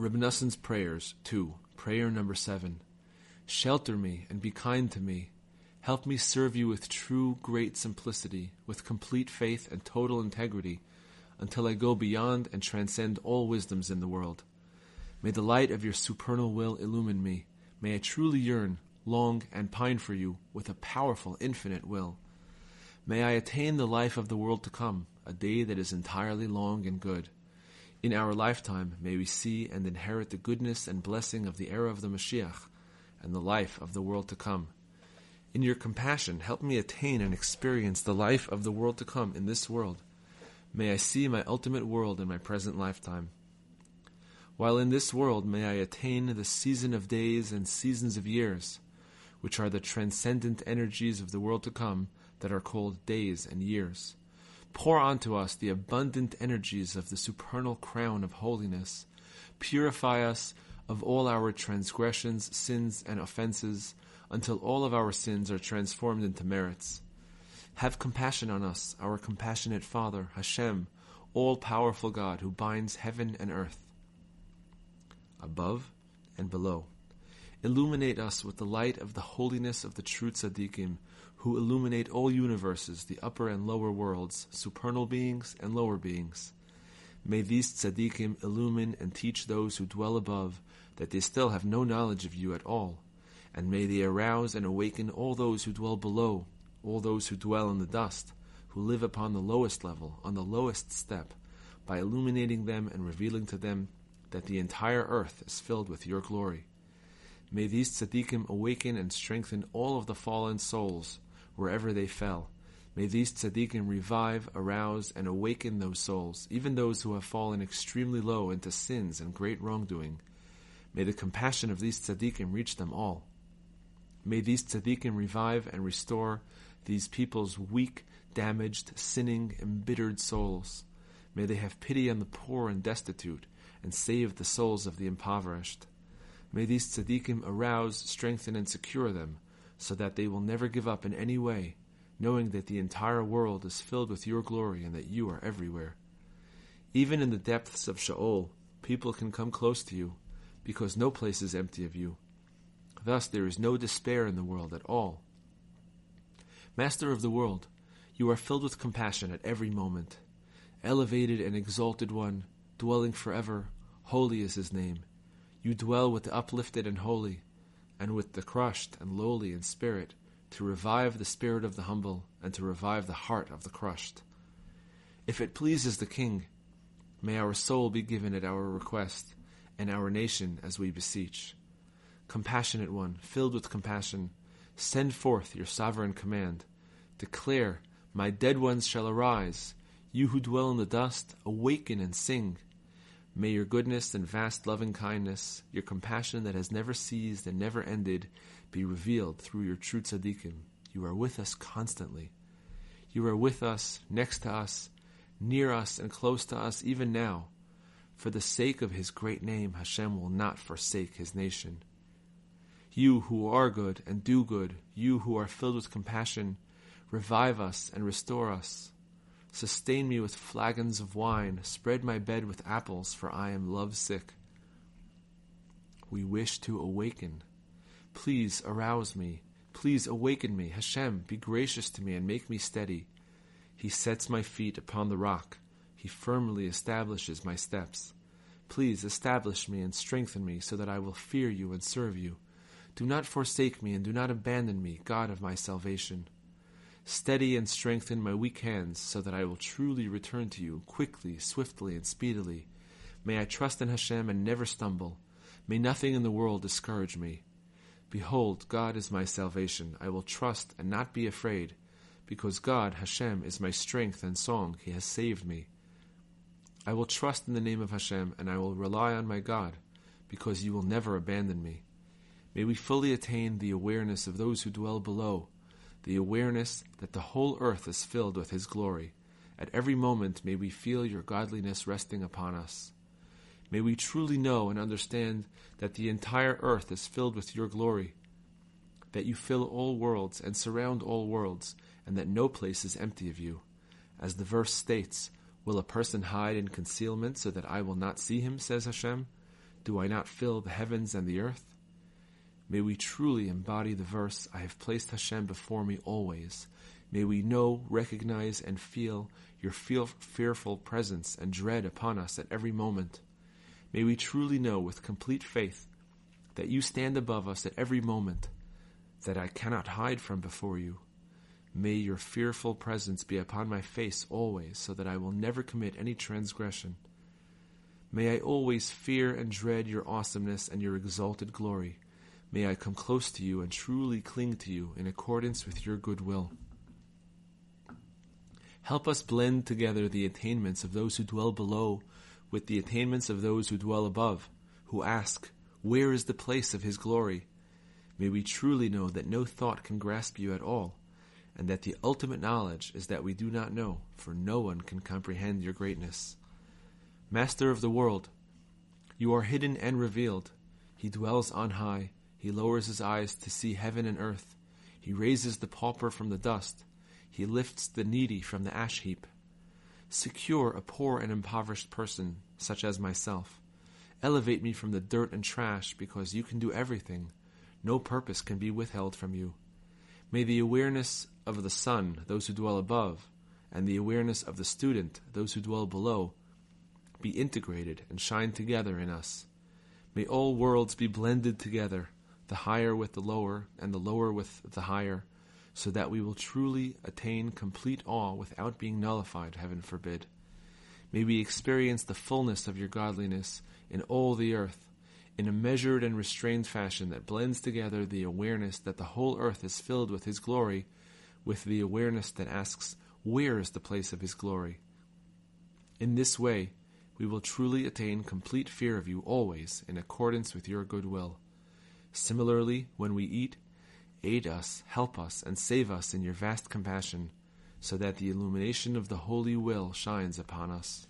Reb Noson's Prayers 2, Prayer number 7. Shelter me and be kind to me. Help me serve you with true great simplicity, with complete faith and total integrity, until I go beyond and transcend all wisdoms in the world. May the light of your supernal will illumine me. May I truly yearn, long, and pine for you with a powerful, infinite will. May I attain the life of the world to come, a day that is entirely long and good. In our lifetime, may we see and inherit the goodness and blessing of the era of the Mashiach and the life of the world to come. In your compassion, help me attain and experience the life of the world to come in this world. May I see my ultimate world in my present lifetime. While in this world, may I attain the season of days and seasons of years, which are the transcendent energies of the world to come that are called days and years. Pour onto us the abundant energies of the supernal crown of holiness. Purify us of all our transgressions, sins, and offenses, until all of our sins are transformed into merits. Have compassion on us, our compassionate Father, Hashem, all powerful God, who binds heaven and earth, above and below. Illuminate us with the light of the holiness of the true tzaddikim, who illuminate all universes, the upper and lower worlds, supernal beings and lower beings. May these tzaddikim illumine and teach those who dwell above that they still have no knowledge of you at all, and may they arouse and awaken all those who dwell below, all those who dwell in the dust, who live upon the lowest level, on the lowest step, by illuminating them and revealing to them that the entire earth is filled with your glory. May these tzaddikim awaken and strengthen all of the fallen souls wherever they fell. May these tzaddikim revive, arouse, and awaken those souls, even those who have fallen extremely low into sins and great wrongdoing. May the compassion of these tzaddikim reach them all. May these tzaddikim revive and restore these people's weak, damaged, sinning, embittered souls. May they have pity on the poor and destitute, and save the souls of the impoverished. May these tzaddikim arouse, strengthen, and secure them, so that they will never give up in any way, knowing that the entire world is filled with your glory and that you are everywhere. Even in the depths of Sheol, people can come close to you, because no place is empty of you. Thus there is no despair in the world at all. Master of the world, you are filled with compassion at every moment. Elevated and exalted one, dwelling forever, holy is his name. You dwell with the uplifted and holy and with the crushed and lowly in spirit, to revive the spirit of the humble, and to revive the heart of the crushed. If it pleases the King, may our soul be given at our request, and our nation as we beseech. Compassionate one, filled with compassion, send forth your sovereign command. Declare, My dead ones shall arise. You who dwell in the dust, awaken and sing. May your goodness and vast loving kindness, your compassion that has never ceased and never ended, be revealed through your true tzaddikim. You are with us constantly. You are with us, next to us, near us, and close to us even now. For the sake of his great name, Hashem will not forsake his nation. You who are good and do good, you who are filled with compassion, revive us and restore us. Sustain me with flagons of wine, spread my bed with apples, for I am love sick. We wish to awaken. Please arouse me. Please awaken me. Hashem, be gracious to me and make me steady. He sets my feet upon the rock. He firmly establishes my steps. Please establish me and strengthen me so that I will fear you and serve you. Do not forsake me and do not abandon me, God of my salvation. Steady and strengthen my weak hands, so that I will truly return to you quickly, swiftly, and speedily. May I trust in Hashem and never stumble. May nothing in the world discourage me. Behold, God is my salvation. I will trust and not be afraid, because God, Hashem, is my strength and song. He has saved me. I will trust in the name of Hashem, and I will rely on my God, because you will never abandon me. May we fully attain the awareness of those who dwell below the awareness that the whole earth is filled with His glory. At every moment may we feel your godliness resting upon us. May we truly know and understand that the entire earth is filled with your glory, that you fill all worlds and surround all worlds, and that no place is empty of you. As the verse states, Will a person hide in concealment so that I will not see him, says Hashem? Do I not fill the heavens and the earth? May we truly embody the verse, I have placed Hashem before me always. May we know, recognize, and feel your fearful presence and dread upon us at every moment. May we truly know with complete faith that you stand above us at every moment, that I cannot hide from before you. May your fearful presence be upon my face always, so that I will never commit any transgression. May I always fear and dread your awesomeness and your exalted glory. May I come close to you and truly cling to you in accordance with your good will. Help us blend together the attainments of those who dwell below with the attainments of those who dwell above, who ask, Where is the place of his glory? May we truly know that no thought can grasp you at all, and that the ultimate knowledge is that we do not know, for no one can comprehend your greatness. Master of the world, you are hidden and revealed. He dwells on high. He lowers his eyes to see heaven and earth. He raises the pauper from the dust. He lifts the needy from the ash heap. Secure a poor and impoverished person, such as myself. Elevate me from the dirt and trash, because you can do everything. No purpose can be withheld from you. May the awareness of the sun, those who dwell above, and the awareness of the student, those who dwell below, be integrated and shine together in us. May all worlds be blended together, the higher with the lower, and the lower with the higher, so that we will truly attain complete awe without being nullified, heaven forbid. May we experience the fullness of your godliness in all the earth, in a measured and restrained fashion that blends together the awareness that the whole earth is filled with His glory with the awareness that asks, Where is the place of His glory? In this way, we will truly attain complete fear of you always in accordance with your good will. Similarly, when we eat, aid us, help us, and save us in your vast compassion, so that the illumination of the holy will shines upon us.